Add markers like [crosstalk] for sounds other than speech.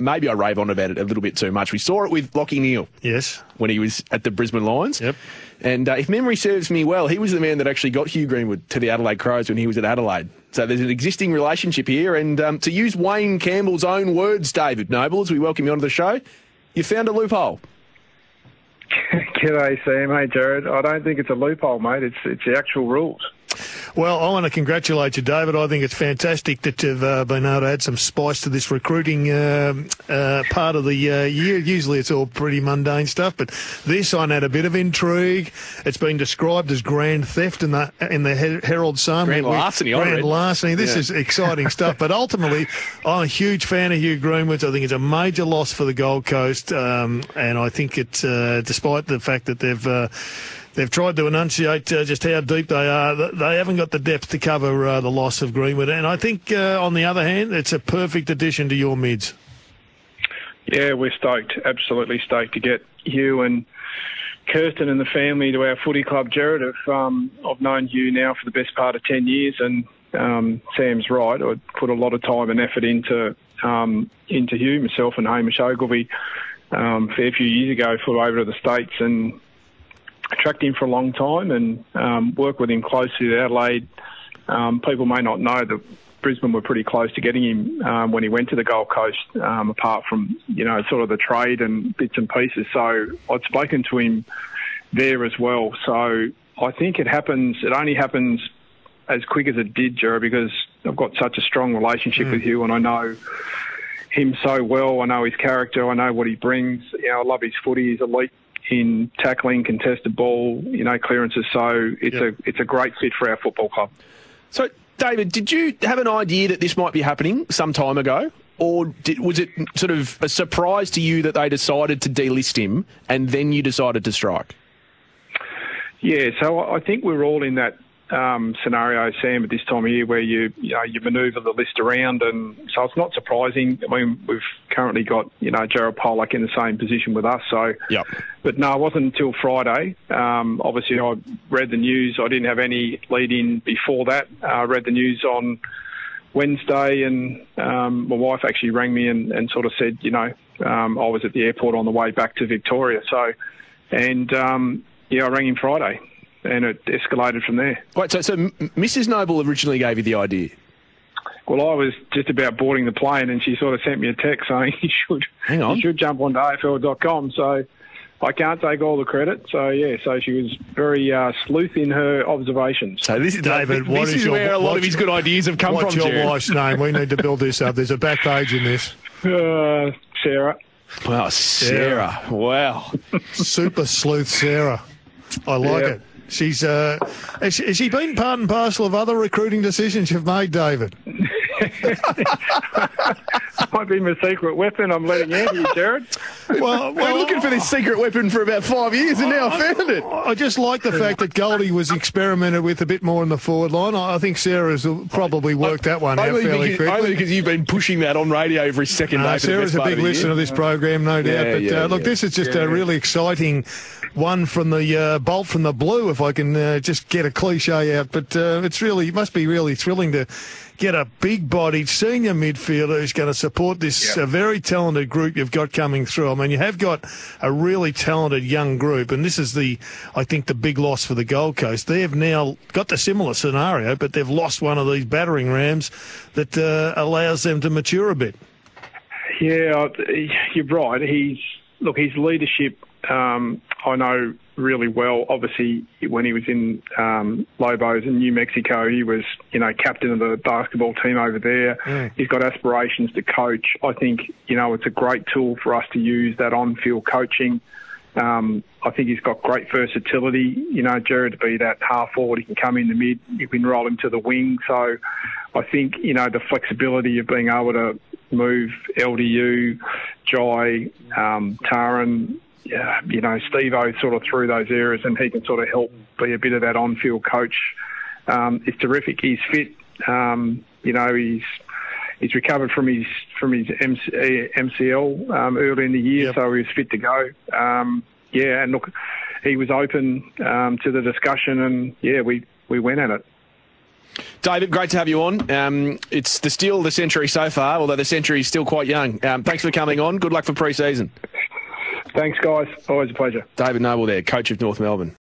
maybe I rave on about it a little bit too much. We saw it with Lachie Neale. Yes. When he was at the Brisbane Lions. Yep. And uh, if memory serves me well, he was the man that actually got Hugh Greenwood to the Adelaide Crows when he was at Adelaide. So there's an existing relationship here. And um, to use Wayne Campbell's own words, David Noble, as we welcome you onto the show, you found a loophole. [laughs] G'day, Sam. Hey, Jared. I don't think it's a loophole, mate. It's it's the actual rules. Well, I want to congratulate you, David. I think it's fantastic that you've uh, been able to add some spice to this recruiting uh, uh, part of the uh, year. Usually it's all pretty mundane stuff, but this one had a bit of intrigue. It's been described as grand theft in the in the Herald Sun. Grand larceny, Grand larceny. This yeah. is exciting [laughs] stuff. But ultimately, I'm a huge fan of Hugh Greenwood. I think it's a major loss for the Gold Coast, um, and I think it, uh, despite the fact that they've uh, they've tried to enunciate uh, just how deep they are. They haven't got the depth to cover uh, the loss of Greenwood. And I think, uh, on the other hand, it's a perfect addition to your mids. Yeah, we're stoked, absolutely stoked to get Hugh and Kirsten and the family to our footy club. Jared, I've, um, I've known Hugh now for the best part of 10 years, and um, Sam's right. I put a lot of time and effort into um, into Hugh, myself and Hamish Ogilvie. Um, a fair few years ago, flew over to the States and tracked him for a long time and um, worked with him closely at Adelaide. Um, people may not know that Brisbane were pretty close to getting him um, when he went to the Gold Coast, um, apart from, you know, sort of the trade and bits and pieces. So I'd spoken to him there as well. So I think it happens, it only happens as quick as it did, Jerry, because I've got such a strong relationship mm. with you and I know him so well. I know his character. I know what he brings. You know, I love his footy. He's elite in tackling, contested ball, you know, clearances. So it's yep. a it's a great fit for our football club. So, David, did you have an idea that this might be happening some time ago? Or did, was it sort of a surprise to you that they decided to delist him and then you decided to strike? Yeah, so I think we're all in that um, scenario, Sam, at this time of year where you you know you manoeuvre the list around, and so it's not surprising. I mean, we've currently got you know Jared Polec in the same position with us. So, yep. but no, it wasn't until Friday. Um, obviously, I read the news. I didn't have any lead in before that. I read the news on Wednesday, and um, my wife actually rang me and, and sort of said, you know, um, I was at the airport on the way back to Victoria. So, and um, yeah, I rang him Friday and it escalated from there. Wait, so, so Mrs. Noble originally gave you the idea? Well, I was just about boarding the plane, and she sort of sent me a text [laughs] saying you should Hang on. you should jump onto AFL.com. So I can't take all the credit. So yeah, so she was very uh, sleuth in her observations. So this is David. This is, is where a lot of his good ideas have come what's from. What's your wife's name? We need to build this up. There's a back page in this. [laughs] Uh, Sarah. Wow, Sarah. Sarah. Wow. Super sleuth Sarah. I like yeah. it. She's uh, has, has she been part and parcel of other recruiting decisions you've made, David? [laughs] Might be my secret weapon. I'm letting out here, Jared. Well, well, I'm looking for this secret weapon for about five years, and now I found it. I just like the fact that Goldie was experimented with a bit more in the forward line. I think Sarah's probably worked that one only out fairly because, quickly. Only because you've been pushing that on radio every second no, day. Sarah's a big listener to this program, no doubt. But yeah, uh, look, yeah. this is just a really exciting one from the uh, bolt from the blue, if I can uh, just get a cliche out. But uh, it's really, it must be really thrilling to get a big-bodied senior midfielder who's going to support this yep. very talented group you've got coming through. I mean, you have got a really talented young group, and this is the, I think, the big loss for the Gold Coast. They have now got the similar scenario, but they've lost one of these battering rams that uh, allows them to mature a bit. Yeah, you're right. He's look, his leadership um, I know really well. Obviously, when he was in um, Lobos in New Mexico, he was, you know, captain of the basketball team over there. Mm. He's got aspirations to coach. I think, you know, it's a great tool for us to use that on-field coaching. Um, I think he's got great versatility. You know, Jared to be that half forward, he can come in the mid, you can roll him to the wing. So I think, you know, the flexibility of being able to move LDU, Jy, um, Tarryn, yeah, you know, Steve O sort of through those areas and he can sort of help be a bit of that on field coach um, terrific. He's fit. Um, you know, he's he's recovered from his from his MC, MCL um, early in the year, yep. so he was fit to go. Um, yeah, and look, he was open um, to the discussion, and yeah, we, we went at it. David, great to have you on. Um, it's the steal of the century so far, although the century is still quite young. Um, thanks for coming on. Good luck for pre-season. Thanks, guys. Always a pleasure. David Noble there, coach of North Melbourne.